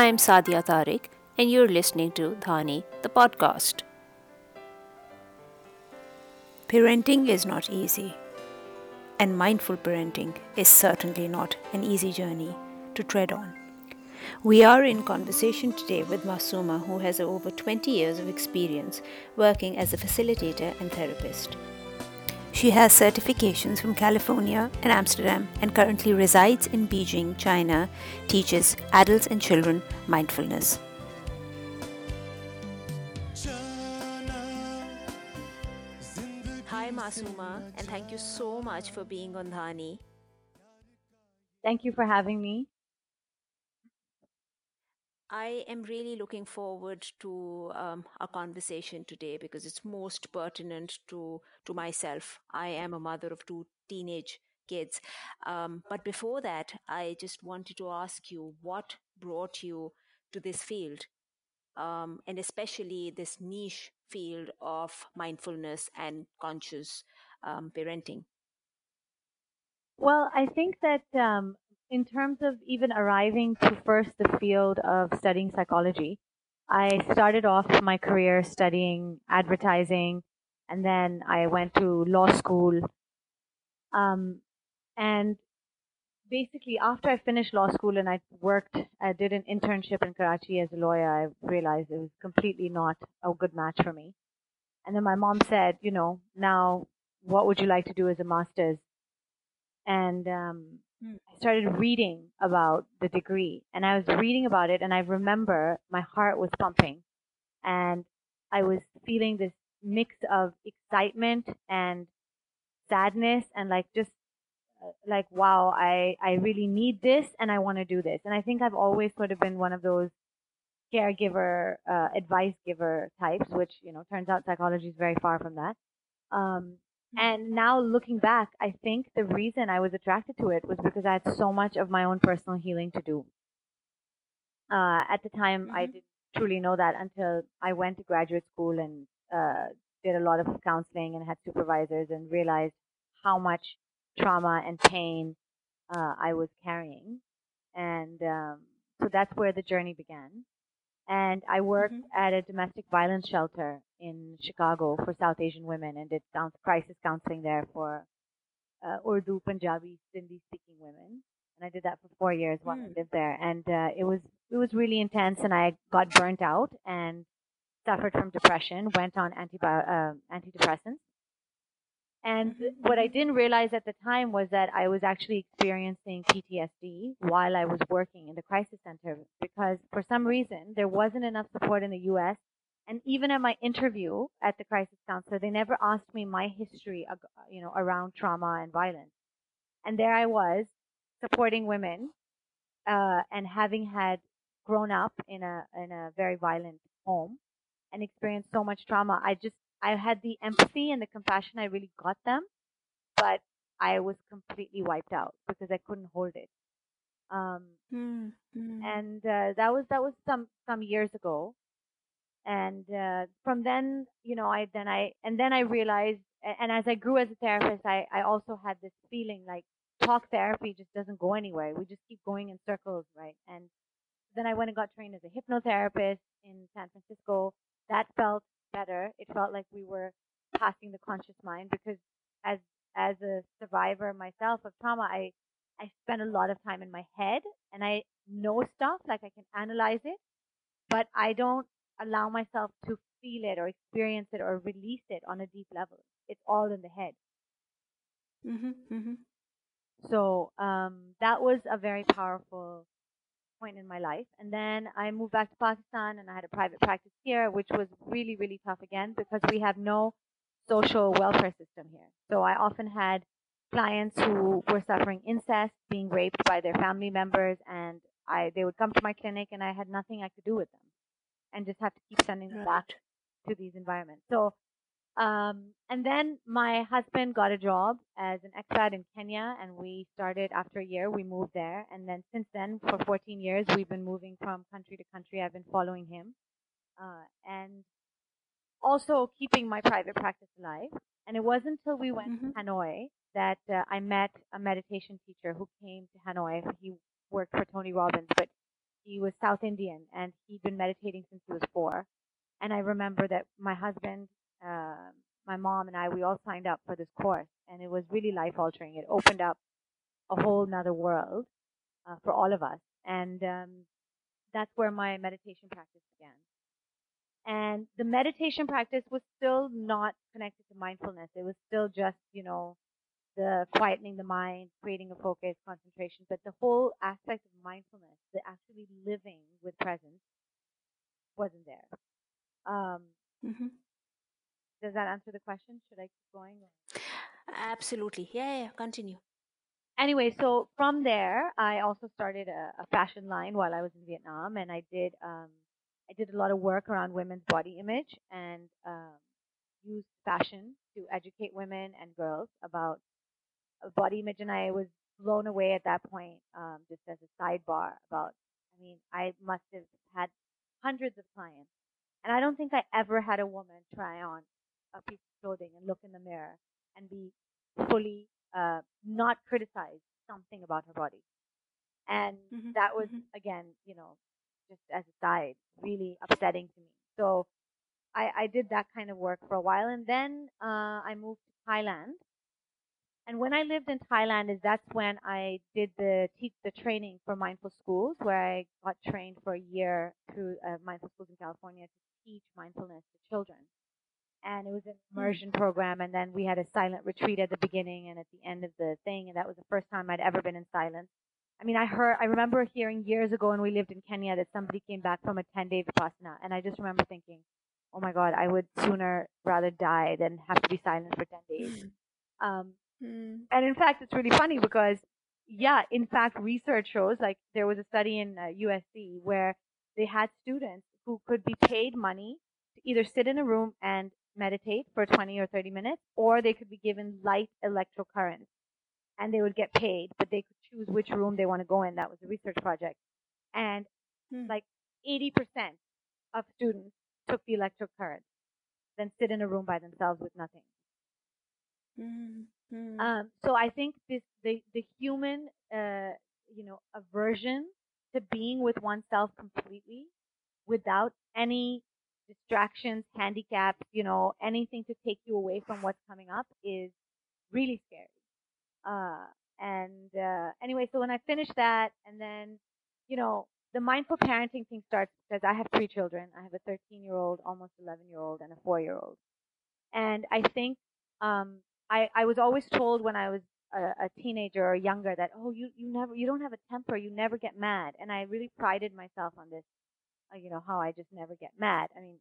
I'm Sadia Tariq, and you're listening to Dhani, the podcast. Parenting is not easy, and mindful parenting is certainly not an easy journey to tread on. We are in conversation today with Masooma, who has over 20 years of experience working as a facilitator and therapist. She has certifications from California and Amsterdam and currently resides in Beijing, China, teaches adults and children mindfulness. Hi, Masooma, and thank you so much for being on Dhani. Thank you for having me. I am really looking forward to um, our conversation today because it's most pertinent to to myself. I am a mother of two teenage kids, um, but before that, I just wanted to ask you what brought you to this field, um, and especially this niche field of mindfulness and conscious um, parenting. Well, I think that um, in terms of even arriving to first the field of studying psychology, I started off my career studying advertising, and then I went to law school. Um, and basically, after I finished law school and I worked, I did an internship in Karachi as a lawyer. I realized it was completely not a good match for me. And then my mom said, you know, now what would you like to do as a master's? And um. I started reading about the degree and I was reading about it and I remember my heart was pumping and I was feeling this mix of excitement and sadness and like just uh, like wow I I really need this and I want to do this and I think I've always sort of been one of those caregiver uh, advice giver types which you know turns out psychology is very far from that um, Mm. And now looking back, I think the reason I was attracted to it was because I had so much of my own personal healing to do. Uh, at the time, mm-hmm. I didn't truly know that until I went to graduate school and uh, did a lot of counseling and had supervisors and realized how much trauma and pain uh, I was carrying. And um, so that's where the journey began. And I worked mm-hmm. at a domestic violence shelter in Chicago for South Asian women and did crisis counseling there for uh, Urdu, Punjabi, Sindhi speaking women. And I did that for four years while mm. I lived there. And uh, it was it was really intense, and I got burnt out and suffered from depression. Went on antibi- uh, antidepressants. And mm-hmm. what I didn't realize at the time was that I was actually experiencing PTSD while I was working in the crisis center because for some reason there wasn't enough support in the US and even at my interview at the crisis counselor, they never asked me my history, you know, around trauma and violence. And there I was supporting women, uh, and having had grown up in a, in a very violent home and experienced so much trauma. I just, I had the empathy and the compassion. I really got them, but I was completely wiped out because I couldn't hold it. Um, mm-hmm. and, uh, that was, that was some, some years ago and uh, from then you know i then i and then i realized and as i grew as a therapist i i also had this feeling like talk therapy just doesn't go anywhere. We just keep going in circles right? And then i went and got trained as a hypnotherapist in san francisco. That felt better. It felt like we were passing the conscious mind because as as a survivor myself of trauma i i spend a lot of time in my head and i know stuff like i can analyze it but i don't allow myself to feel it or experience it or release it on a deep level. It's all in the head. Mm-hmm, mm-hmm. So um, that was a very powerful point in my life. And then I moved back to Pakistan and I had a private practice here, which was really, really tough again because we have no social welfare system here. So I often had clients who were suffering incest, being raped by their family members, and I they would come to my clinic and I had nothing I could do with them and just have to keep sending them back to these environments. So, um, and then my husband got a job as an expat in Kenya, and we started after a year. We moved there, and then since then, for 14 years, we've been moving from country to country. I've been following him, uh, and also keeping my private practice alive. And it wasn't until we went mm-hmm. to Hanoi that uh, I met a meditation teacher who came to Hanoi. He worked for Tony Robbins, but he was South Indian and he'd been meditating since he was four. And I remember that my husband, uh, my mom and I, we all signed up for this course and it was really life altering. It opened up a whole nother world uh, for all of us. And um, that's where my meditation practice began. And the meditation practice was still not connected to mindfulness. It was still just, you know, the quietening the mind, creating a focus, concentration, but the whole aspect of mindfulness, the actually living with presence, wasn't there. Um, mm-hmm. Does that answer the question? Should I keep going? Absolutely. Yeah, yeah, continue. Anyway, so from there, I also started a, a, fashion line while I was in Vietnam, and I did um, I did a lot of work around women's body image and um, used fashion to educate women and girls about body image. And I was blown away at that point, um, just as a sidebar about. I mean, I must have had hundreds of clients and I don't think I ever had a woman try on a piece of clothing and look in the mirror and be fully uh, not criticize something about her body. And mm-hmm. that was, mm-hmm. again, you know, just as a side, really upsetting to me. So I, I did that kind of work for a while. And then uh, I moved to Thailand. And when I lived in Thailand, is that's when I did the teach the training for mindful schools, where I got trained for a year through uh, mindful schools in California to teach mindfulness to children. And it was an hmm. immersion program, and then we had a silent retreat at the beginning and at the end of the thing, and that was the first time I'd ever been in silence. I mean, I heard, I remember hearing years ago when we lived in Kenya that somebody came back from a 10 day Vipassana, and I just remember thinking, oh my God, I would sooner rather die than have to be silent for 10 days. Hmm. Um, mm. And in fact, it's really funny because, yeah, in fact, research shows, like there was a study in uh, USC where they had students who could be paid money to either sit in a room and meditate for 20 or 30 minutes, or they could be given light electrocurrents and they would get paid, but they could choose which room they want to go in. That was a research project. And hmm. like 80% of students took the electrocurrent, then sit in a room by themselves with nothing. Mm-hmm. Um, so I think this the the human uh, you know aversion to being with oneself completely without any distractions, handicaps, you know, anything to take you away from what's coming up is really scary. Uh, and uh, anyway, so when I finished that, and then, you know, the mindful parenting thing starts because I have three children. I have a 13 year old, almost 11 year old, and a four year old. And I think um, I, I was always told when I was a, a teenager or younger that, oh, you, you never, you don't have a temper, you never get mad. And I really prided myself on this uh, you know, how I just never get mad. I mean,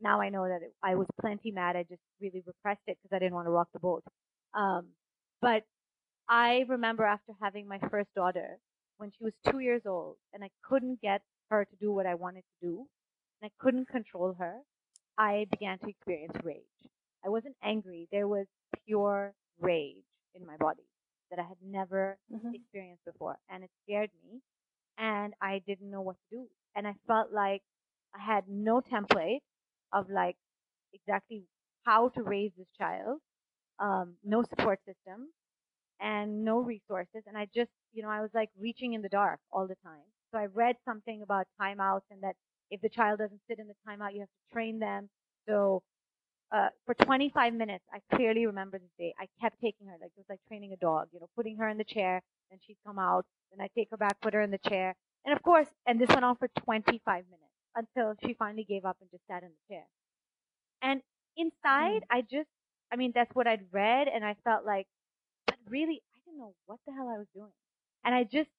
now I know that it, I was plenty mad. I just really repressed it because I didn't want to rock the boat. Um, but I remember after having my first daughter when she was two years old and I couldn't get her to do what I wanted to do and I couldn't control her, I began to experience rage. I wasn't angry. There was pure rage in my body that I had never mm-hmm. experienced before and it scared me and I didn't know what to do and I felt like I had no template of like exactly how to raise this child, um, no support system, and no resources. And I just, you know, I was like reaching in the dark all the time. So I read something about timeouts and that if the child doesn't sit in the timeout, you have to train them. So uh, for 25 minutes, I clearly remember this day. I kept taking her, like it was like training a dog, you know, putting her in the chair, then she'd come out, then I'd take her back, put her in the chair, and of course, and this went on for 25 minutes until she finally gave up and just sat in the chair. And inside, mm. I just, I mean, that's what I'd read and I felt like, but really, I didn't know what the hell I was doing. And I just,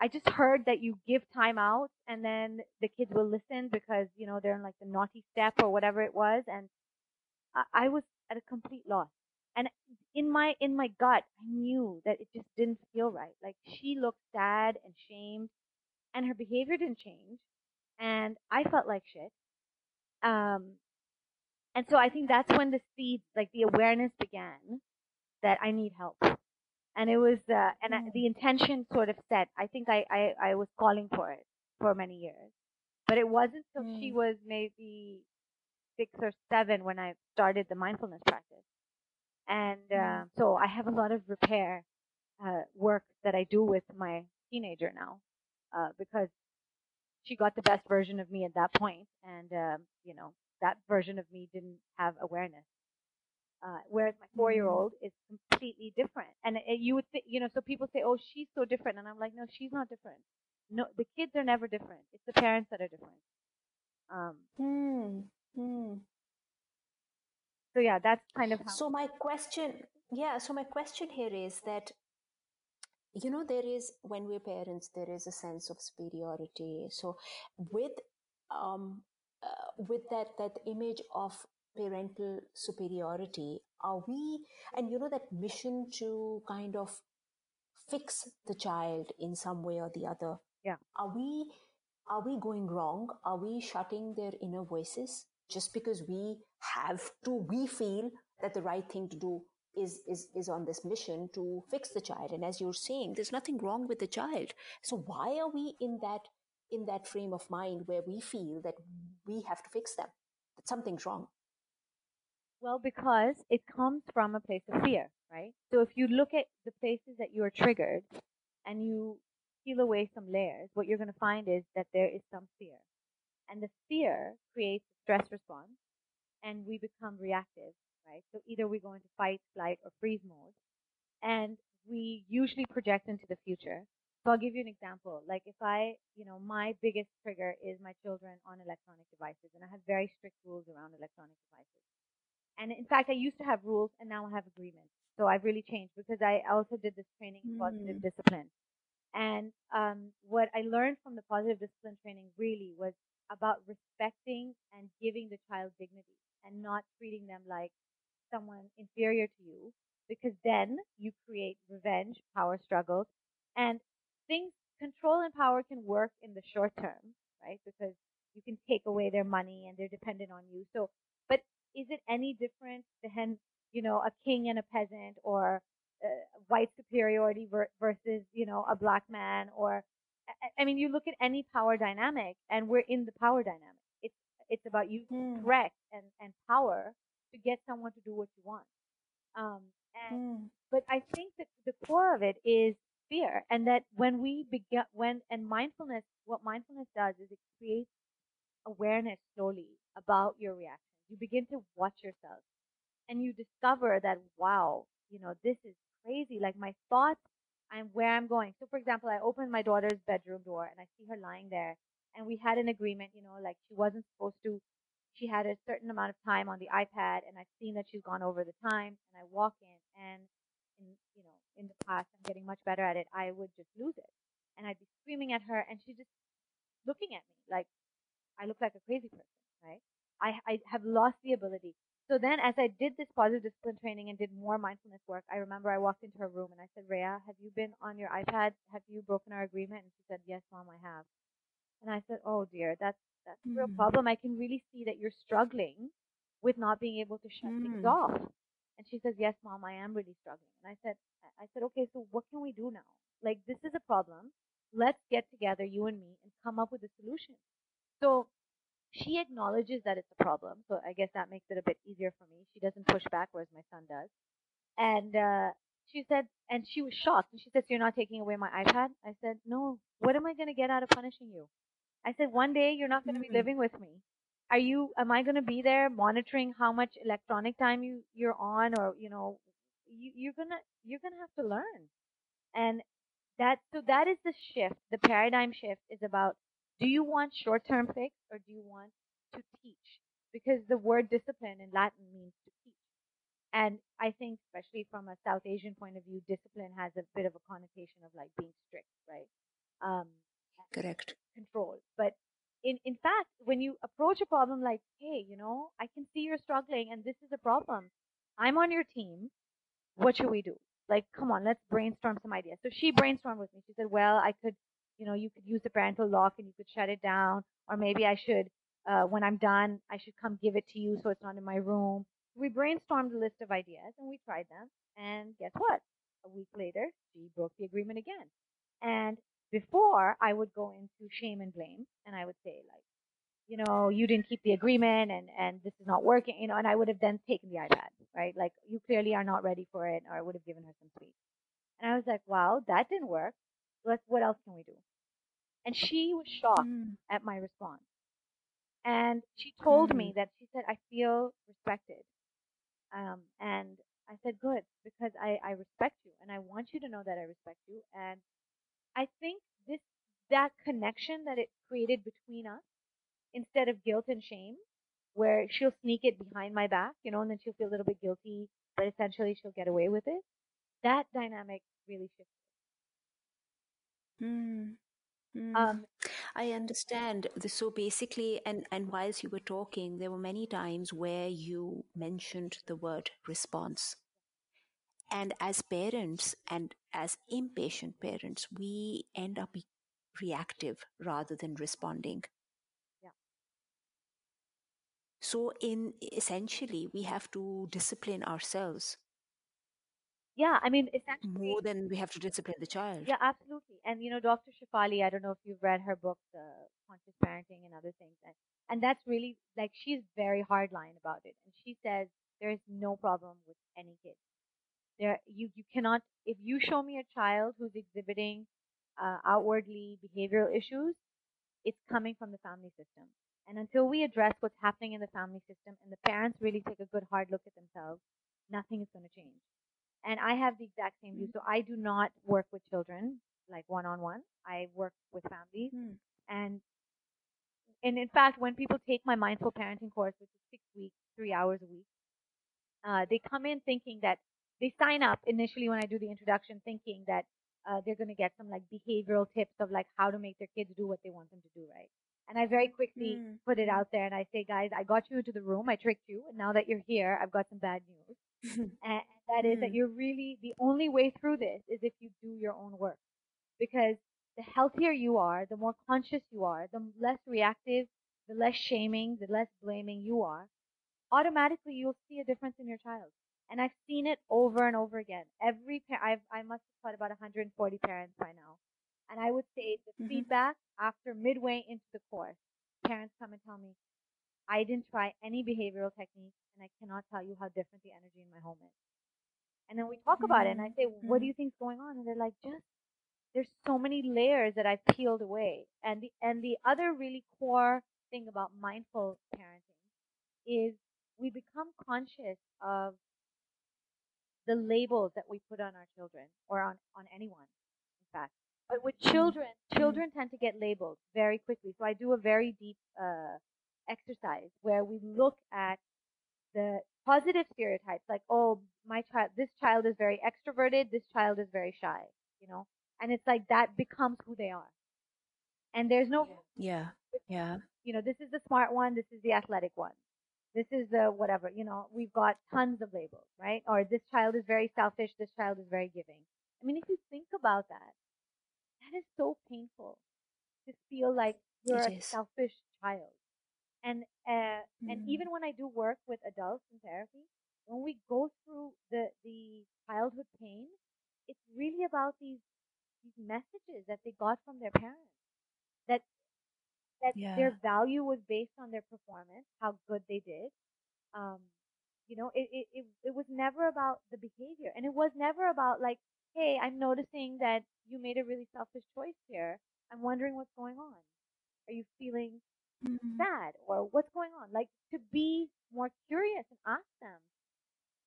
I just heard that you give time out and then the kids will listen because, you know, they're in like the naughty step or whatever it was. And I, was at a complete loss. And in my, in my gut, I knew that it just didn't feel right. Like she looked sad and shamed and her behavior didn't change and I felt like shit. Um, and so I think that's when the seeds, like the awareness began that I need help. And it was, uh, and I, the intention sort of set. I think I, I, I was calling for it for many years, but it wasn't until mm. she was maybe six or seven when I started the mindfulness practice. And uh, so I have a lot of repair uh, work that I do with my teenager now uh, because she got the best version of me at that point, and um, you know that version of me didn't have awareness. Uh, whereas my four-year-old mm-hmm. is completely different, and it, you would think, you know, so people say, "Oh, she's so different," and I'm like, "No, she's not different. No, the kids are never different. It's the parents that are different." Um, hmm. Hmm. So yeah, that's kind of how. So my question, yeah. So my question here is that you know there is when we're parents there is a sense of superiority so with um uh, with that that image of parental superiority are we and you know that mission to kind of fix the child in some way or the other yeah are we are we going wrong are we shutting their inner voices just because we have to we feel that the right thing to do is is is on this mission to fix the child. And as you're saying there's nothing wrong with the child. So why are we in that in that frame of mind where we feel that we have to fix them that something's wrong? Well because it comes from a place of fear right? So if you look at the places that you are triggered and you peel away some layers what you're going to find is that there is some fear. And the fear creates stress response and we become reactive right? So either we go into fight, flight, or freeze mode. And we usually project into the future. So I'll give you an example. Like if I, you know, my biggest trigger is my children on electronic devices and I have very strict rules around electronic devices. And in fact, I used to have rules and now I have agreements. So I've really changed because I also did this training in positive mm. discipline. And um, what I learned from the positive discipline training really was about respecting and giving the child dignity and not treating them like someone inferior to you because then you create revenge, power struggles, and things, control and power can work in the short term, right? Because you can take away their money and they're dependent on you. So, but is it any different than, you know, a king and a peasant or uh, white superiority versus, you know, a black man or, I mean, you look at any power dynamic and we're in the power dynamic. It's, it's about using mm. threat and, and power to get someone to do what you want. Um, and, mm. but I think that the core of it is fear and that when we begin, when, and mindfulness, what mindfulness does is it creates awareness slowly about your reactions. You begin to watch yourself and you discover that, wow, you know, this is crazy. Like my thoughts, I'm where I'm going. So for example, I opened my daughter's bedroom door and I see her lying there and we had an agreement, you know, like she wasn't supposed to she had a certain amount of time on the iPad and I've seen that she's gone over the time and I walk in and in, you know, in the past, I'm getting much better at it. I would just lose it and I'd be screaming at her and she's just looking at me like I look like a crazy person, right? I, I have lost the ability. So then as I did this positive discipline training and did more mindfulness work, I remember I walked into her room and I said, Rhea, have you been on your iPad? Have you broken our agreement? And she said, yes, mom, I have. And I said, oh dear, that's that's a real mm. problem. I can really see that you're struggling with not being able to shut mm. things off. And she says, yes, mom, I am really struggling. And I said, I said, okay, so what can we do now? Like, this is a problem. Let's get together, you and me, and come up with a solution. So she acknowledges that it's a problem. So I guess that makes it a bit easier for me. She doesn't push back, whereas my son does. And, uh, she said, and she was shocked. And she said, so you're not taking away my iPad? I said, no. What am I going to get out of punishing you? I said, one day you're not going to be mm-hmm. living with me. Are you, am I going to be there monitoring how much electronic time you, you're on or, you know, you, you're going to, you're going to have to learn. And that, so that is the shift. The paradigm shift is about, do you want short-term fix or do you want to teach? Because the word discipline in Latin means to teach. And I think, especially from a South Asian point of view, discipline has a bit of a connotation of like being strict, right? Um, Correct. Control. But in, in fact, when you approach a problem like, hey, you know, I can see you're struggling and this is a problem. I'm on your team. What should we do? Like, come on, let's brainstorm some ideas. So she brainstormed with me. She said, well, I could, you know, you could use the parental lock and you could shut it down. Or maybe I should, uh, when I'm done, I should come give it to you so it's not in my room. We brainstormed a list of ideas and we tried them. And guess what? A week later, she broke the agreement again. And before I would go into shame and blame and I would say like, you know, you didn't keep the agreement and, and this is not working, you know, and I would have then taken the iPad, right? Like you clearly are not ready for it or I would have given her some sweets. And I was like, wow, that didn't work. Let's, what else can we do? And she was shocked Mm. at my response. And she told me Mm. that she said, I feel respected. Um, and I said, good, because I, I respect you and I want you to know that I respect you. And I think this, that connection that it created between us, instead of guilt and shame, where she'll sneak it behind my back, you know, and then she'll feel a little bit guilty, but essentially she'll get away with it. That dynamic really shifted. Mm. Mm. Um, I understand. So basically, and, and whilst you were talking, there were many times where you mentioned the word response. And as parents and as impatient parents, we end up reactive rather than responding. Yeah. So, in essentially, we have to discipline ourselves yeah, I mean, essentially, more than we have to discipline the child. Yeah, absolutely. And you know, Dr. Shefali, I don't know if you've read her book, The Conscious Parenting and other things. And, and that's really like she's very hardline about it. And she says there is no problem with any kid. There you you cannot if you show me a child who's exhibiting uh, outwardly behavioral issues, it's coming from the family system. And until we address what's happening in the family system and the parents really take a good hard look at themselves, nothing is going to change and I have the exact same view. So I do not work with children like one on one. I work with families, Mm. and and in fact, when people take my mindful parenting course, which is six weeks, three hours a week, uh, they come in thinking that they sign up initially when I do the introduction, thinking that uh, they're going to get some like behavioral tips of like how to make their kids do what they want them to do, right? And I very quickly Mm. put it out there and I say, guys, I got you into the room, I tricked you, and now that you're here, I've got some bad news and that is that Mm. you're really the only way through this is if you do your own work because the healthier you are the more conscious you are the less reactive the less shaming the less blaming you are automatically you'll see a difference in your child and i've seen it over and over again every pa- I've, i must have taught about 140 parents by now and i would say the Mhm. feedback after midway into the course parents come and tell me I didn't try any behavioral techniques, and I cannot tell you how different the energy in my home is. And then we talk about it, and mm-hmm. I say, "What do mm-hmm. you think's going on?" And they're like, "Just there's so many layers that I've peeled away." And the and the other really core thing about mindful parenting is we become conscious of the labels that we put on our children or on on anyone, in fact. But with mm-hmm. children, children tend to get labeled very quickly. So I do a very deep uh, exercise where we look at the positive stereotypes like oh my child this child is very extroverted this child is very shy you know? And it's like that becomes who they are. And there's no Yeah. Yeah. you know this is the smart one this is the athletic one. This is the whatever you know? We've got tons of labels right? Or this child is very selfish this child is very giving. I mean if you think about that that is so painful to feel like you're a selfish child. And uh, and Mm. even when I do work with adults in therapy, when we go through the the childhood pain, it's really about these these messages that they got from their parents that that their value was based on their performance, how good they did. Um, you know, it, it it it was never about the behavior, and it was never about like, hey, I'm noticing that you made a really selfish choice here. I'm wondering what's going on. Are you feeling Mm. sad or what's going on like to be more curious and ask them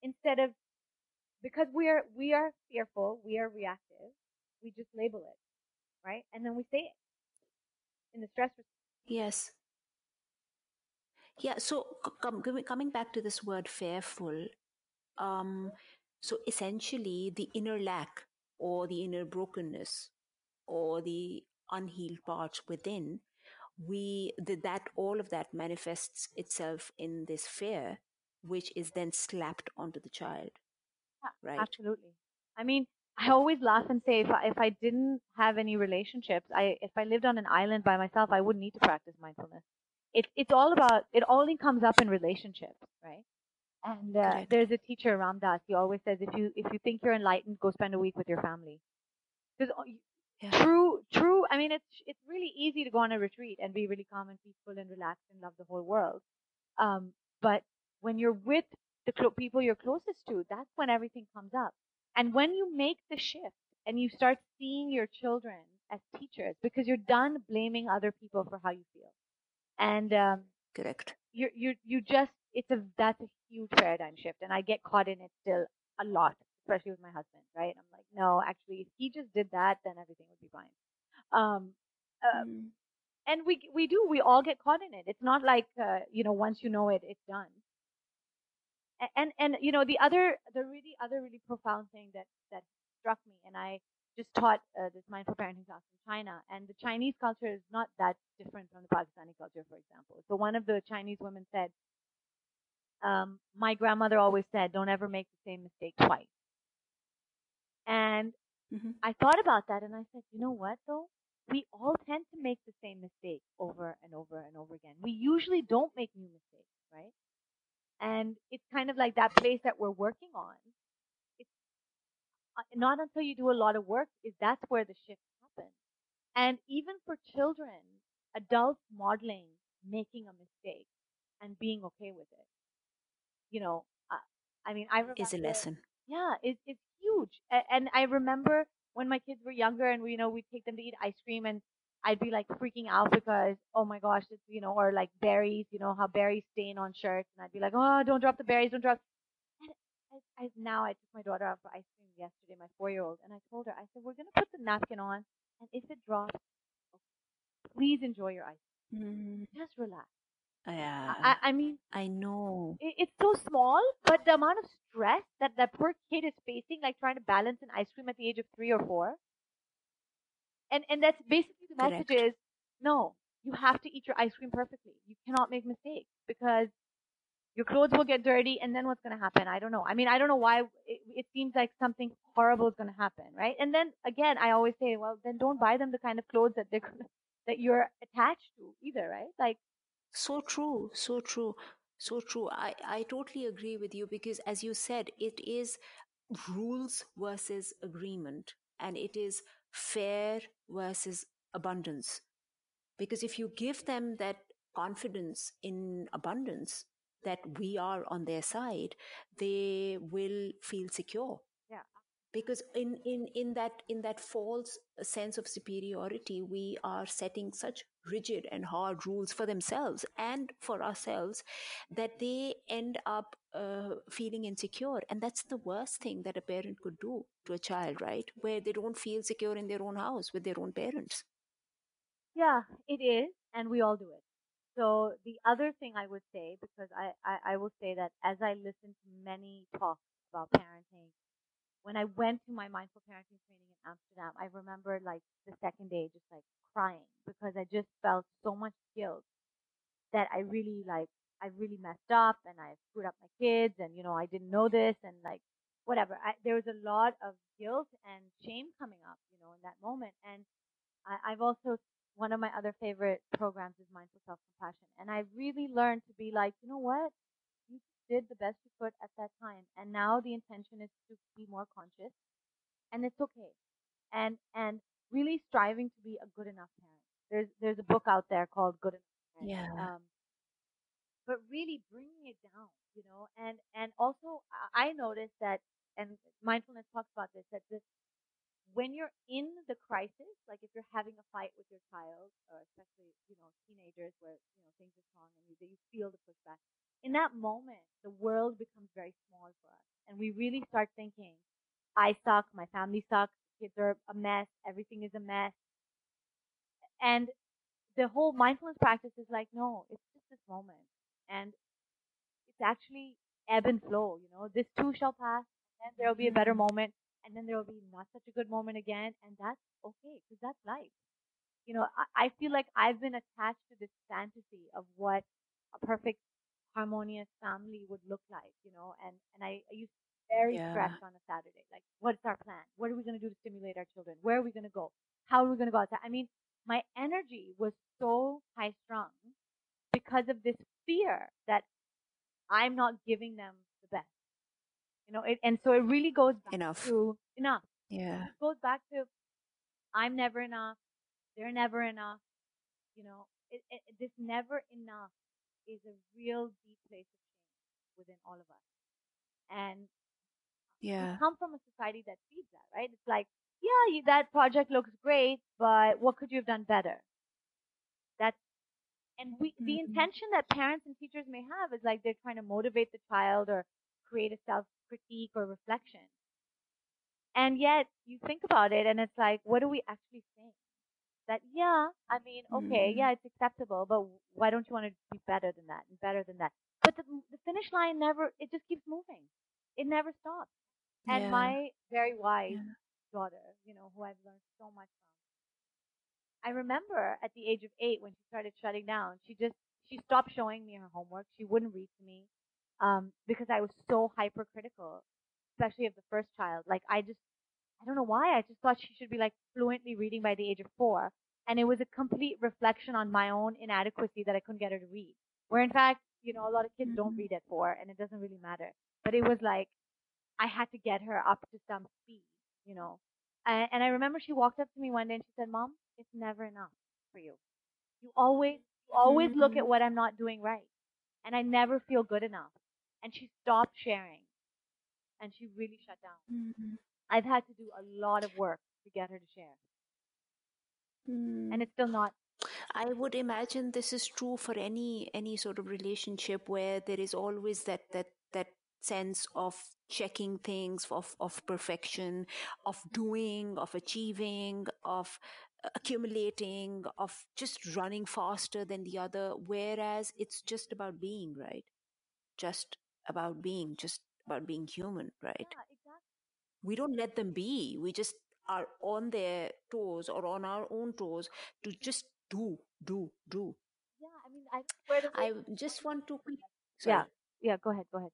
instead of because we are we are fearful we are reactive we just label it right and then we say it in the stress response Yes. Yeah. So com- coming back to this word fearful, um, so essentially the inner lack or the inner brokenness or the unhealed parts within, we that all of that manifests itself in this fear, which is then slapped onto the child, yeah, right? absolutely. I mean i always laugh and say if I, if I didn't have any relationships i if i lived on an island by myself i wouldn't need to practice mindfulness. It, it's all about it only comes up in relationships right? And uh, there's a teacher Ram Dass he always says if you if you think you're enlightened go spend a week with your family. Because Yeah. true true i mean it's it's really easy to go on a retreat and be really calm and peaceful and relaxed and love the whole world. Um but when you're with the clo- people you're closest to that's when everything comes up and when you make the shift and you start seeing your children as teachers because you're done blaming other people for how you feel. And um, correct. You you you just it's a that's a huge paradigm shift, and I get caught in it still a lot, especially with my husband. Right? I'm like, no, actually, if he just did that, then everything would be fine. Um, uh, mm. and we we do we all get caught in it. It's not like uh, you know once you know it, it's done. And, and you know the other the really other really profound thing that that struck me, and I just taught uh, this mindful parenting class in China, and the Chinese culture is not that different from the Pakistani culture, for example. So one of the Chinese women said, um, "My grandmother always said, don't ever make the same mistake twice." And mm-hmm. I thought about that, and I said, you know what, though, we all tend to make the same mistake over and over and over again. We usually don't make new mistakes, right? And it's kind of like that place that we're working on uh, not until you do a lot of work is that's where the shift happens. And even for children, adults modeling making a mistake and being okay with it. You know, uh, I mean, I remember. Is a lesson. Yeah, it, it's huge. And I remember when my kids were younger and we, you know, we'd take them to eat ice cream and I'd be like freaking out because, oh my gosh, it's, you know, or like berries, you know, how berries stain on shirts. And I'd be like, oh, don't drop the berries, don't drop. I, I now I took my daughter out for ice cream yesterday, my four year old, and I told her, I said, we're gonna put the napkin on, and if it drops, please enjoy your ice cream. Mm. Just relax. Yeah. I, I mean, I know. It, it's so small, but the amount of stress that that poor kid is facing, like trying to balance an ice cream at the age of three or four. And and that's basically the message Correct. is no, you have to eat your ice cream perfectly. You cannot make mistakes because your clothes will get dirty and then what's going to happen? I don't know. I mean i don't know why it, it seems like something horrible is going to happen right? And then again i always say well then don't buy them the kind of clothes that they're gonna, that you're attached to either right? Like so true so true so true. I i totally agree with you because as you said it is rules versus agreement and it is fair versus abundance because if you give them that confidence in abundance that we are on their side, they will feel secure. Because in, in, in that in that false sense of superiority, we are setting such rigid and hard rules for themselves and for ourselves that they end up uh, feeling insecure. And that's the worst thing that a parent could do to a child, right? Where they don't feel secure in their own house with their own parents. Yeah, it is. And we all do it. So the other thing I would say, because I, I, I will say that as I listen to many talks about parenting, when I went to my mindful parenting training in Amsterdam, I remember like the second day just like crying because I just felt so much guilt that I really like I really messed up and I screwed up my kids and you know I didn't know this and like whatever. I, there was a lot of guilt and shame coming up, you know, in that moment. And I, I've also one of my other favorite programs is mindful self-compassion. And I really learned to be like, you know what? You did the best you could at that time. And now the intention is to be more conscious and it's okay. And, and really striving to be a good enough parent. There's, there's a book out there called Good Enough Parent. Yeah. Um, but really bringing it down, you know, and, and also I noticed that, and mindfulness talks about this, that this, when you're in the crisis, like if you're having a fight with your child, or especially, you know, teenagers where, you know, things are wrong and you, you feel the pushback, in that moment, the world becomes very small for us. And we really start thinking, I suck, my family sucks, kids are a mess, everything is a mess. And the whole mindfulness practice is like, no, it's just this moment. And it's actually ebb and flow, you know, this too shall pass, and there'll be a better mm-hmm. moment and then there will be not such a good moment again, and that's okay because that's life. You know, I, I feel like I've been attached to this fantasy of what a perfect harmonious family would look like, you know, and, and I, I used to be very yeah. stressed on a Saturday. Like, what's our plan? What are we going to do to stimulate our children? Where are we going to go? How are we going to go outside? I mean, my energy was so high strung because of this fear that I'm not giving them the best. You know, it, and so it really goes back enough. to enough. Yeah. It goes back to I'm never enough. They're never enough. You know, it, it, this never enough is a real deep place of shame within all of us. And yeah. we come from a society that feeds that, right? It's like yeah, you, that project looks great, but what could you have done better? That's and we the Mhm. intention that parents and teachers may have is like they're trying to motivate the child or create a self critique or reflection. And yet you think about it and it's like, what are we actually saying? That yeah, I mean, okay, Mhm. yeah, it's acceptable, but why don't you want to be better than that and better than that? But the, the finish line never, it just keeps moving. It never stops. And Yeah. my very wise Yeah. daughter, you know, who I've learned so much from. I remember at the age of eight when she started shutting down, she just she stopped showing me her homework. She wouldn't read to me um, because I was so hypercritical, especially of the first child. Like I just I don't know why I just thought she should be like fluently reading by the age of four, and it was a complete reflection on my own inadequacy that I couldn't get her to read. Where in fact, you know, a lot of kids don't Mhm. read at four, and it doesn't really matter. But it was like I had to get her up to some speed, you know. And, and I remember she walked up to me one day and she said, "Mom, it's never enough for you. You always, you always look at Mhm. what I'm not doing right, and I never feel good enough." And she stopped sharing, and she really shut down. Mhm. I've had to do a lot of work to get her to share, Mm. and it's still not. I would imagine this is true for any any sort of relationship where there is always that that that sense of checking things of of perfection of doing of achieving of accumulating of just running faster than the other whereas it's just about being right just about being just about being human right Yeah. We don't let them be. We just are on their toes or on our own toes to just do do do. Yeah, I mean, I where i just want to sorry. Yeah, yeah. Go ahead, go ahead.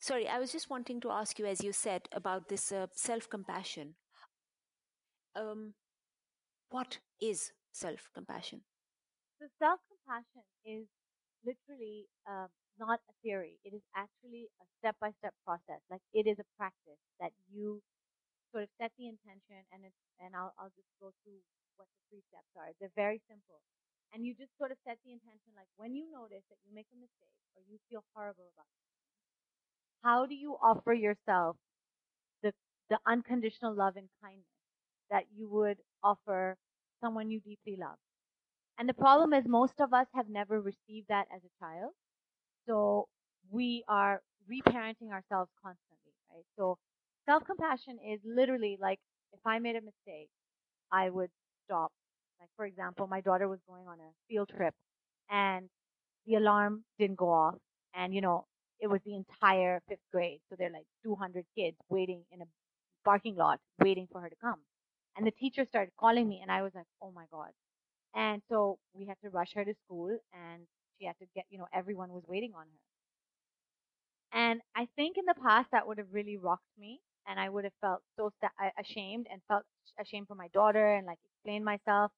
sorry i was just wanting to ask you as you said about this uh, self compassion um what is self compassion So self compassion is literally um, not a theory. It is actually a step by step process. Like it is a practice that you sort of set the intention, and it's and I'll I'll just go through what the three steps are. They're very simple, and you just sort of set the intention. Like when you notice that you make a mistake or you feel horrible about it, how do you offer yourself the the unconditional love and kindness that you would offer someone you deeply love? And the problem is most of us have never received that as a child. So we are reparenting ourselves constantly, right? So self-compassion is literally like if I made a mistake, I would stop. Like for example, my daughter was going on a field trip and the alarm didn't go off and you know, it was the entire fifth grade. So they're like 200 kids waiting in a parking lot waiting for her to come. And the teacher started calling me and I was like, oh my God. And so we had to rush her to school and she had to get, you know, everyone was waiting on her. And I think in the past that would have really rocked me and I would have felt so a- ashamed and felt ashamed for my daughter and like explained myself.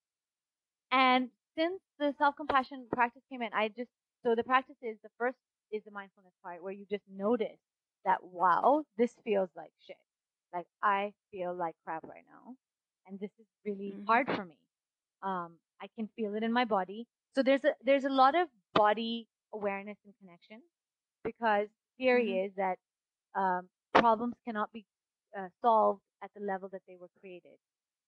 And since the self-compassion practice came in, I just, so the practice is the first is the mindfulness part where you just notice that, wow, this feels like shit. Like I feel like crap right now. And this is really Mhm. hard for me. Um, I can feel it in my body. So there's a, there's a lot of body awareness and connection because theory Mhm. is that, um, problems cannot be uh, solved at the level that they were created.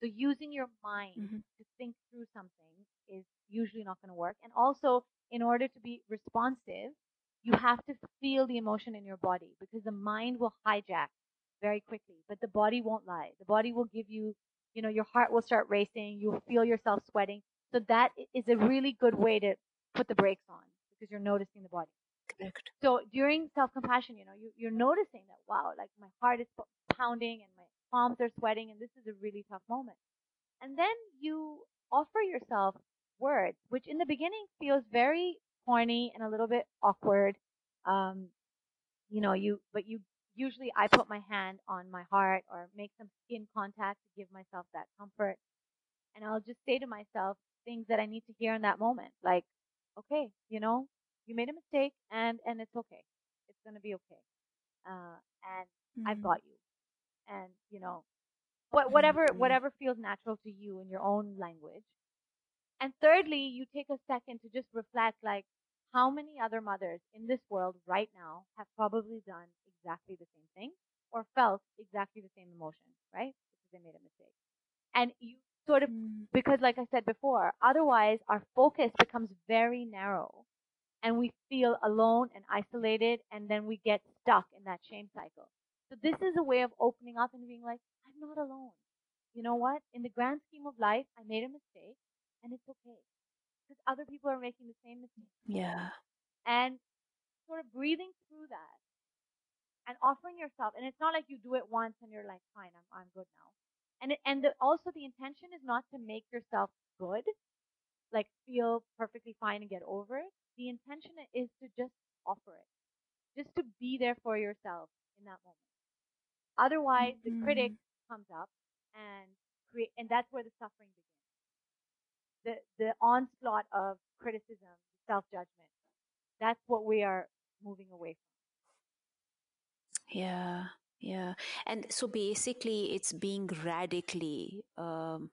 So using your mind Mhm. to think through something is usually not going to work. And also, in order to be responsive, you have to feel the emotion in your body because the mind will hijack very quickly, but the body won't lie. The body will give you, you know, your heart will start racing. You'll feel yourself sweating. So that is a really good way to put the brakes on because you're noticing the body. correct So during self-compassion, you know, you, you're noticing that, wow, like my heart is pounding and my palms are sweating and this is a really tough moment. And then you offer yourself words, which in the beginning feels very corny and a little bit awkward. Um, you know, you, but you, usually I put my hand on my heart or make some skin contact to give myself that comfort. And I'll just say to myself things that I need to hear in that moment. Like, okay, you know, you made a mistake and, and it's okay. It's going to be okay. Uh, and I've Mhm. got you. And, you know, what, whatever, whatever feels natural to you in your own language. And thirdly, you take a second to just reflect like how many other mothers in this world right now have probably done exactly the same thing or felt exactly the same emotion, right? Because they made a mistake. And you sort of, Mm. because like I said before, otherwise our focus becomes very narrow and we feel alone and isolated and then we get stuck in that shame cycle. So this is a way of opening up and being like, I'm not alone. You know what? In the grand scheme of life, I made a mistake and it's okay because other people are making the same mistake Yeah. and sort of breathing through that and offering yourself. And it's not like you do it once and you're like, fine, I'm, I'm good now. And it, and the, also the intention is not to make yourself good, like feel perfectly fine and get over it. The intention is to just offer it, just to be there for yourself in that moment. Otherwise, the critic mm-hmm. comes up and create, and that's where the suffering begins. The the onslaught of criticism, self judgment. That's what we are moving away from. Yeah, yeah. And so basically, it's being radically um,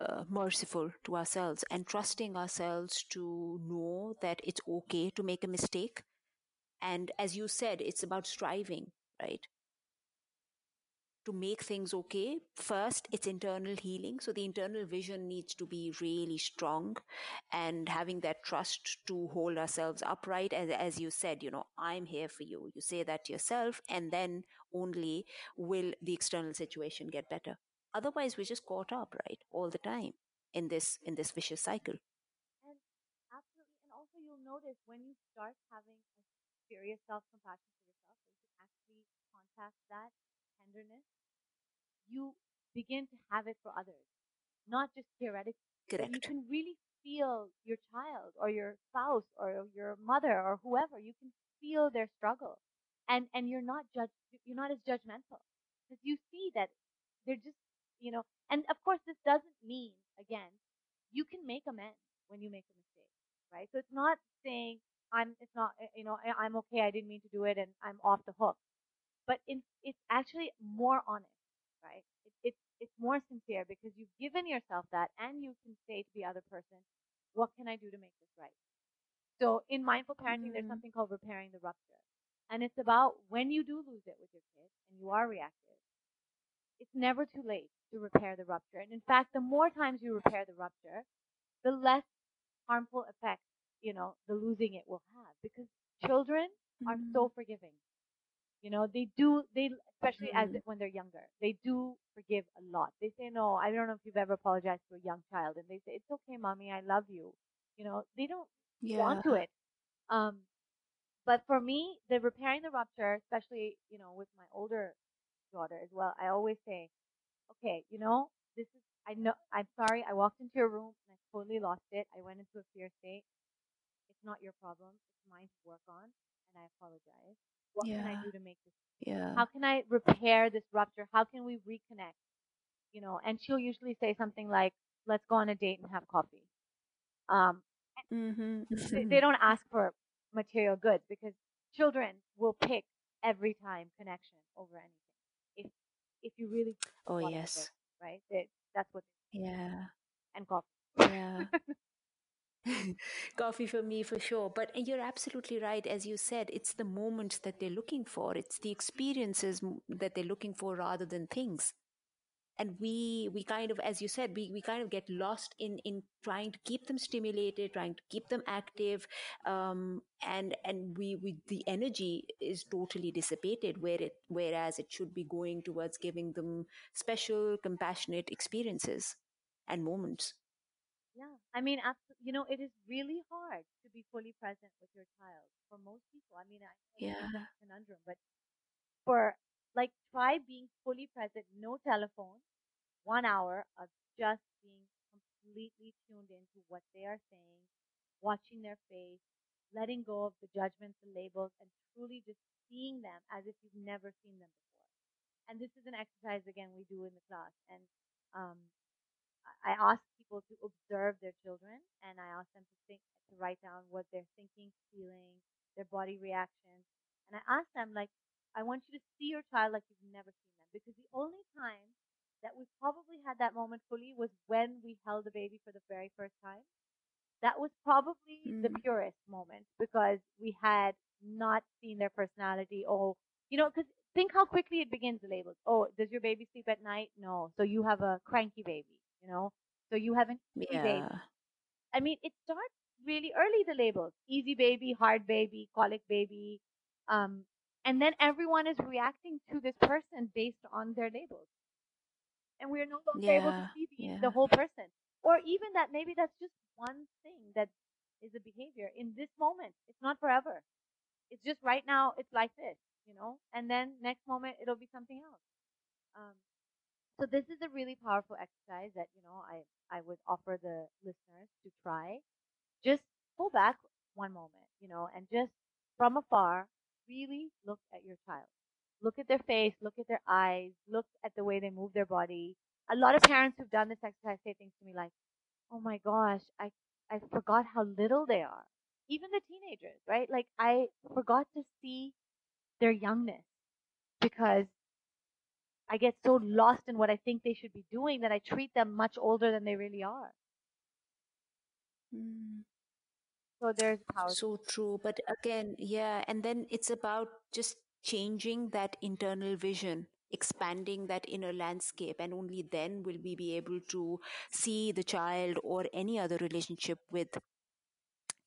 uh, merciful to ourselves and trusting ourselves to know that it's okay to make a mistake. And as you said, it's about striving, right? to make things okay first it's internal healing so the internal vision needs to be really strong and having that trust to hold ourselves upright as, as you said you know i'm here for you you say that yourself and then only will the external situation get better otherwise we're just caught up right all the time in this in this vicious cycle And absolutely, and also you'll notice when you start having a serious self-compassion for yourself, that you actually contact that tenderness, you begin to have it for others, not just theoretically. but You can really feel your child or your spouse or your mother or whoever. You can feel their struggle, and and you're not judge. You're not as judgmental because you see that they're just you know. And of course, this doesn't mean again you can make amends when you make a mistake, right? So it's not saying I'm. It's not eh, you know I- I'm okay. I didn't mean to do it, and I'm off the hook. But in, it's actually more honest right? It, it's it's more sincere because you've given yourself that, and you can say to the other person, "What can I do to make this right?" So in mindful parenting, there's Mm. something called repairing the rupture, and it's about when you do lose it with your kid and you are reactive. It's never too late to repair the rupture, and in fact, the more times you repair the rupture, the less harmful effects you know the losing it will have because children are so forgiving. You know, they do, they, especially as Mm. when they're younger, they do forgive a lot. They say, no, I don't know if you've ever apologized to a young child and they say, it's okay, mommy, I love you. You know, they don't yeah want to it. Um, but for me, the repairing the rupture, especially, you know, with my older daughter as well, I always say, okay, you know, this is, I know, I'm sorry, I walked into your room and I totally lost it. I went into a fear state. It's not your problem. It's mine to work on and I apologize. What can I do to make this yeah how can I repair this rupture? How can we reconnect? You know, and she'll usually say something like, let's go on a date and have coffee. Um, mm-hmm. they, they don't ask for material goods because children will pick every time connection over anything. If, if you really oh yes it, right? They, that's what, yeah and coffee. yeah Coffee for me for sure. But you're absolutely right. As you said, it's the moment that they're looking for. It's the experiences that they're looking for rather than things. And we, we kind of, as you said, we, we kind of get lost in, in trying to keep them stimulated, trying to keep them active. Um, and, and we, we, the energy is totally dissipated where it, whereas it should be going towards giving them special, compassionate experiences and moments. Yeah. I mean, absolutely. You know, it is really hard to be fully present with your child for most people. I mean, I Yeah. it's a conundrum, but for like try being fully present, no telephone, one hour of just being completely tuned into what they are saying, watching their face, letting go of the judgments and labels, and truly just seeing them as if you've never seen them before. And this is an exercise again we do in the class, and um, I ask people to observe their children, and I ask them to think to write down what they're thinking, feeling, their body reactions, and I ask them like, I want you to see your child like you've never seen them, because the only time that we probably had that moment fully was when we held the baby for the very first time. That was probably the Mm. purest moment because we had not seen their personality Oh, you know, because think how quickly it begins the labels. Oh, does your baby sleep at night? No. So you have a cranky baby, you know? So you have an easy Yeah. baby. I mean, it starts really early, the labels. Easy baby, hard baby, colic baby. Um, and then everyone is reacting to this person based on their labels. And we're no longer able to see the, Yeah. the whole person. Or even that maybe that's just one thing that is a behavior in this moment. It's not forever. It's just right now, it's like this, you know? And then next moment, it'll be something else. Um, so this is a really powerful exercise that, you know, I, I would offer the listeners to try. Just pull back one moment, you know, and just from afar, really look at your child. Look at their face, look at their eyes, look at the way they move their body. A lot of parents who've done this exercise say things to me like, oh my gosh, I, I forgot how little they are. Even the teenagers, right? Like I forgot to see their youngness because I get so lost in what I think they should be doing that I treat them much older than they really are. Mm. So there's. So true. But again, yeah, and then it's about just changing that internal vision, expanding that inner landscape, and only then will we be able to see the child or any other relationship with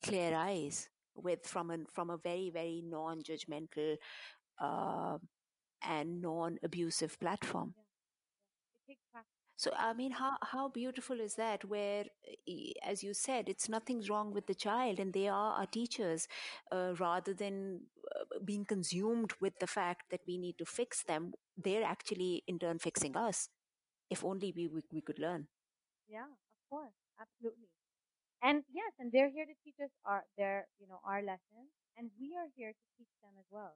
clear eyes, with from a from a very very non-judgmental uh, and non-abusive platform. It takes practice. So, I mean, how, how beautiful is that? Where, as you said, it's nothing's wrong with the child and they are our teachers, uh, rather than uh, being consumed with the fact that we need to fix them, they're actually in turn fixing us. If only we, we, we could learn. Yeah, of course, absolutely. And yes, and they're here to teach us our their you know our lessons, and we are here to teach them as well.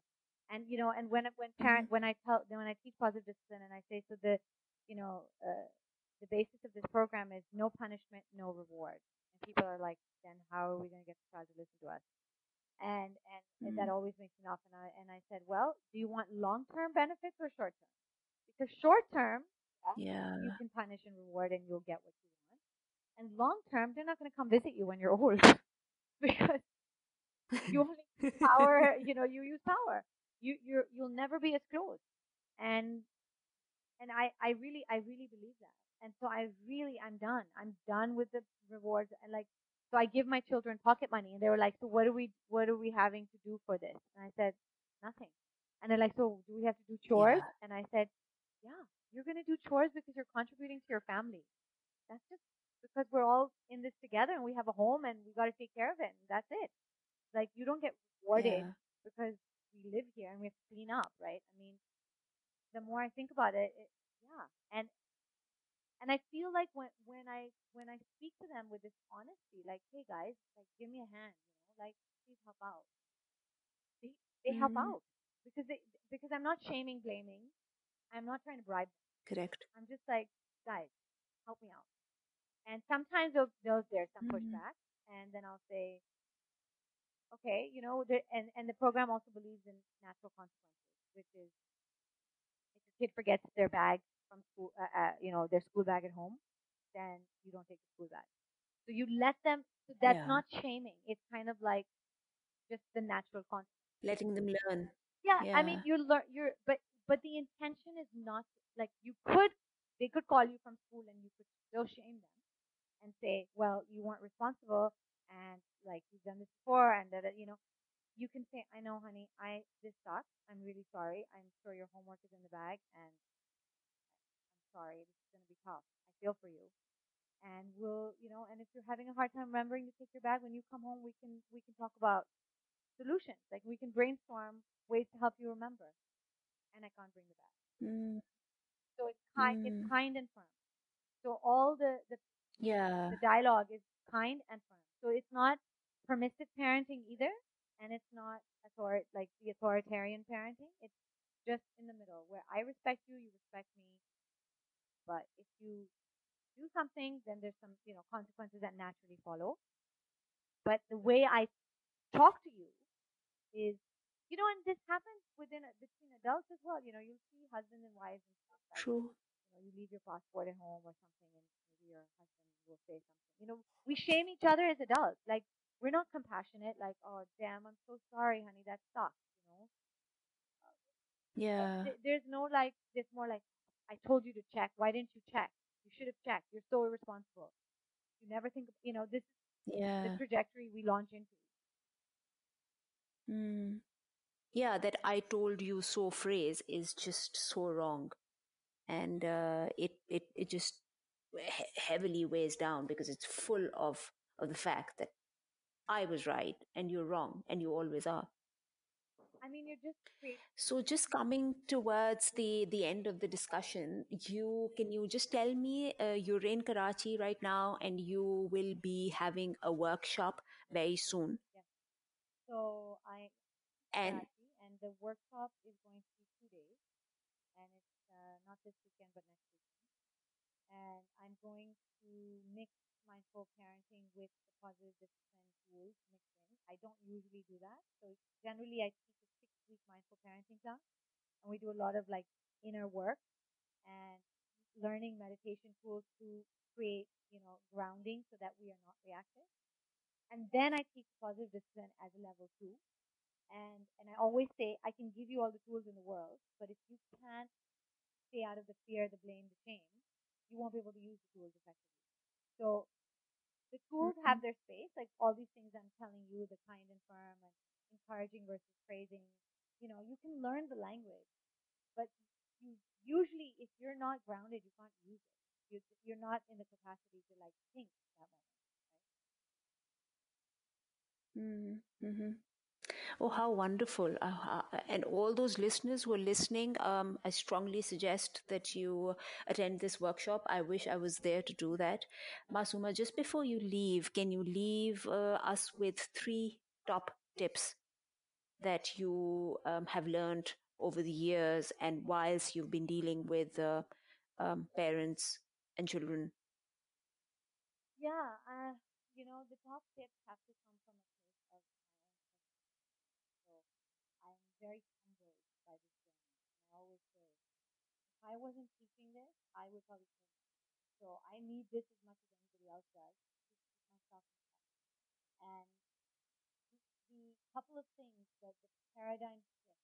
And you know, and when when parent when I tell when I teach positive discipline, and I say so the you know uh, the basis of this program is no punishment, no reward. And people are like, then how are we going to get the child to listen to us? And and, and that Mm. always makes me laugh. And I and I said, well, do you want long term benefits or short term? Because short term, Yeah. you can punish and reward and you'll get what you want. And long term, they're not going to come visit you when you're old because you only use power, you know, you use power. You you you'll never be as close. And and I I really I really believe that. And so I really I'm done. I'm done with the rewards and like so I give my children pocket money and they were like, so what are we what are we having to do for this? And I said nothing. And they're like, so do we have to do chores? Yeah. And I said, yeah, you're going to do chores because you're contributing to your family. That's just because we're all in this together and we have a home and we got to take care of it. And that's it. Like you don't get rewarded Yeah. because we live here and we have to clean up, right? I mean, the more I think about it, it yeah. And and I feel like when when I when I speak to them with this honesty, like, hey guys, like give me a hand, you know, like please help out. They they help Mm. out because they because I'm not shaming, blaming. I'm not trying to bribe. them. Correct. I'm just like, guys, help me out. And sometimes they'll, they'll there's some Mhm. pushback, and then I'll say, okay, you know, and and the program also believes in natural consequences, which is kid forgets their bag from school, uh, uh, you know, their school bag at home, then you don't take the school bag. So you let them. So that's Yeah. not shaming. It's kind of like just the natural consequence. Letting them learn. Yeah, I mean, Yeah. you learn. You're, but but the intention is not like you could. They could call you from school, and you could still shame them and say, "Well, you weren't responsible, and like you've done this before, and that you know." You can say, "I know, honey. I this sucks. I'm really sorry. I'm sure your homework is in the bag, and I'm sorry. This is going to be tough. I feel for you." And we'll, you know, and if you're having a hard time remembering to take your bag when you come home, we can we can talk about solutions. Like we can brainstorm ways to help you remember. And I can't bring the bag. Mm. So it's kind, Mm. it's kind and firm. So all the, the, Yeah. the dialogue is kind and firm. So it's not permissive parenting either. And it's not author, like the authoritarian parenting. It's just in the middle where I respect you, you respect me. But if you do something, then there's some, you know, consequences that naturally follow. But the way I talk to you is, you know, and this happens within between adults as well. You know, you'll see husbands and wives and stuff like, True. you know, you leave your passport at home or something, and maybe your husband will say something. You know, we shame each other as adults. Like we're not compassionate. Like, oh damn, I'm so sorry, honey, that sucks. You know, Yeah. There's no like, there's more like, I told you to check. Why didn't you check? You should have checked. You're so irresponsible. You never think, of, you know, this is yeah. the trajectory we launch into. Mm. Yeah, that I told you so phrase is just so wrong. And uh, it, it, it just he- heavily weighs down because it's full of, of the fact that I was right and you're wrong and you always are. I mean, you're just. So, just coming towards the the end of the discussion, you can you just tell me uh, you're in Karachi right now, and you will be having a workshop very soon. Yes. So I and Karachi, and the workshop is going to be two days, and it's uh, not this weekend but next weekend. And I'm going to mix mindful parenting with the positive mixed in. I don't usually do that. So generally I teach a six week mindful parenting class and we do a lot of like inner work and learning meditation tools to create, you know, grounding so that we are not reactive. And then I teach positive discipline as a level two. And, and I always say I can give you all the tools in the world, but if you can't stay out of the fear, the blame, the shame, you won't be able to use the tools effectively. So the tools mm-hmm. have their space, like all these things I'm telling you, the kind and firm and encouraging versus praising. You know, you can learn the language, but you usually, if you're not grounded, you can't use it. You, you're not in the capacity to like think that moment, right? Mm-hmm. Oh, how wonderful. Uh, uh, and all those listeners who are listening, um, I strongly suggest that you attend this workshop. I wish I was there to do that. Masooma, just before you leave, can you leave uh, us with three top tips that you um, have learned over the years and whilst you've been dealing with uh, um, parents and children? Yeah, uh, you know, the top tips have to come from a I am very humbled by this journey. And I always say, if I wasn't teaching this, I would probably fail. So I need this as much as anybody else does to keep myself in touch. And the couple of things that the paradigm shift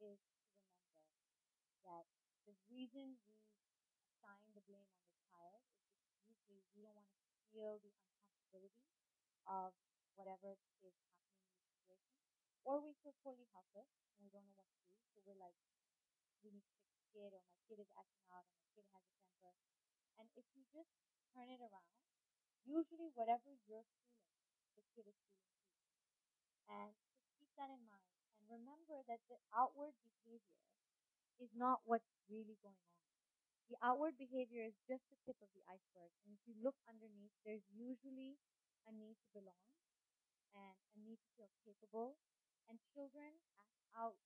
is to remember that the reason we assign the blame on the child is because usually we don't want to feel the uncomfortability of whatever is happening in the situation or we feel totally helpless and we don't know what to do. So we're like, we need to fix the kid, or my kid is acting out, or my kid has a temper. And if you just turn it around, usually whatever you're feeling, the kid is feeling too. And just keep that in mind. And remember that the outward behavior is not what's really going on. The outward behavior is just the tip of the iceberg. And if you look underneath, there's usually a need to belong and a need to feel capable and children act out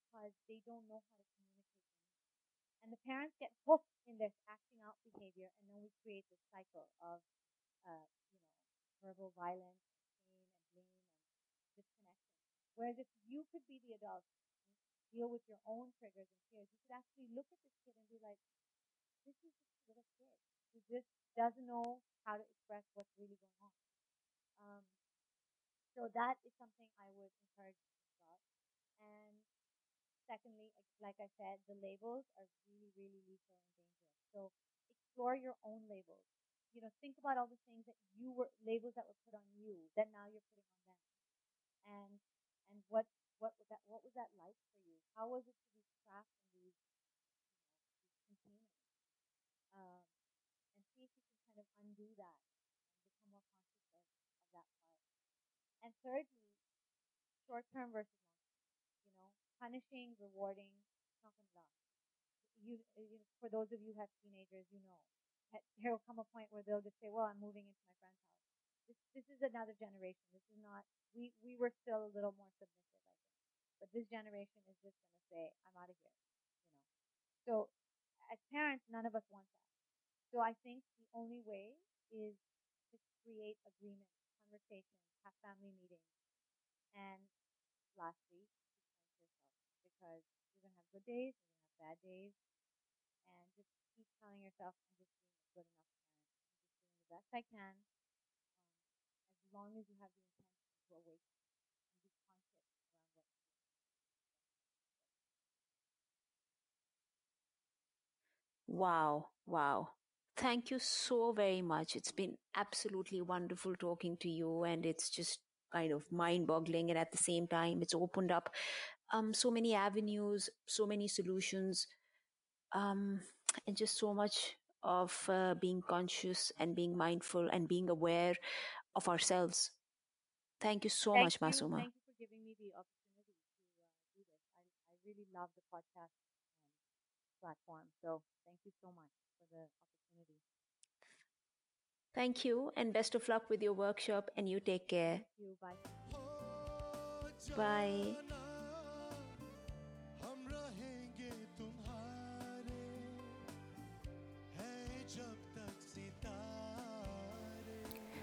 because they don't know how to communicate. And the parents get hooked in this acting out behavior, and then we create this cycle of, uh, you know, verbal violence, pain, and blame, and disconnection. Whereas if you could be the adult deal with your own triggers and fears, you could actually look at this kid and be like, this is just a little kid who just doesn't know how to express what's really going on. Um, so that is something I would encourage you to think about. And secondly, like I said, the labels are really, really lethal and dangerous. So explore your own labels. You know, think about all the things that you were labels that were put on you that now you're putting on them. And and what what was that what was that like for you? How was it to be trapped in these you know these containers? Um, and see if you can kind of undo that and become more conscious of, of that part. And thirdly, short term versus long term. You know, punishing, rewarding, it's not going to last. You, you for those of you who have teenagers, you know, there will come a point where they'll just say, "Well, I'm moving into my friend's house." This, this is another generation. This is not. We we were still a little more submissive, I think, but this generation is just going to say, "I'm out of here," you know. So, as parents, none of us want that. So I think the only way is to create agreement, conversation, have family meetings. And lastly, week, to yourself because you're going to have good days, you're going to have bad days. And just keep telling yourself, I'm just being a good enough parent. I'm just doing the best I can. Um, as long as you have the intention to awaken and be conscious around what you're doing. Wow, wow. Thank you so very much. It's been absolutely wonderful talking to you, and it's just kind of mind boggling. And at the same time, it's opened up um, so many avenues, so many solutions, um, and just so much of uh, being conscious and being mindful and being aware of ourselves. Thank you so Thank much, you. Masooma. Thank you for giving me the opportunity to uh, do this. I, I really love the podcast um, platform. So thank you so much for the opportunity opportunity. Thank you and best of luck with your workshop and you take care. You, bye. Bye.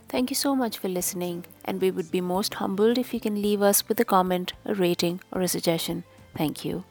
Thank you so much for listening, and we would be most humbled if you can leave us with a comment, a rating, or a suggestion. Thank you.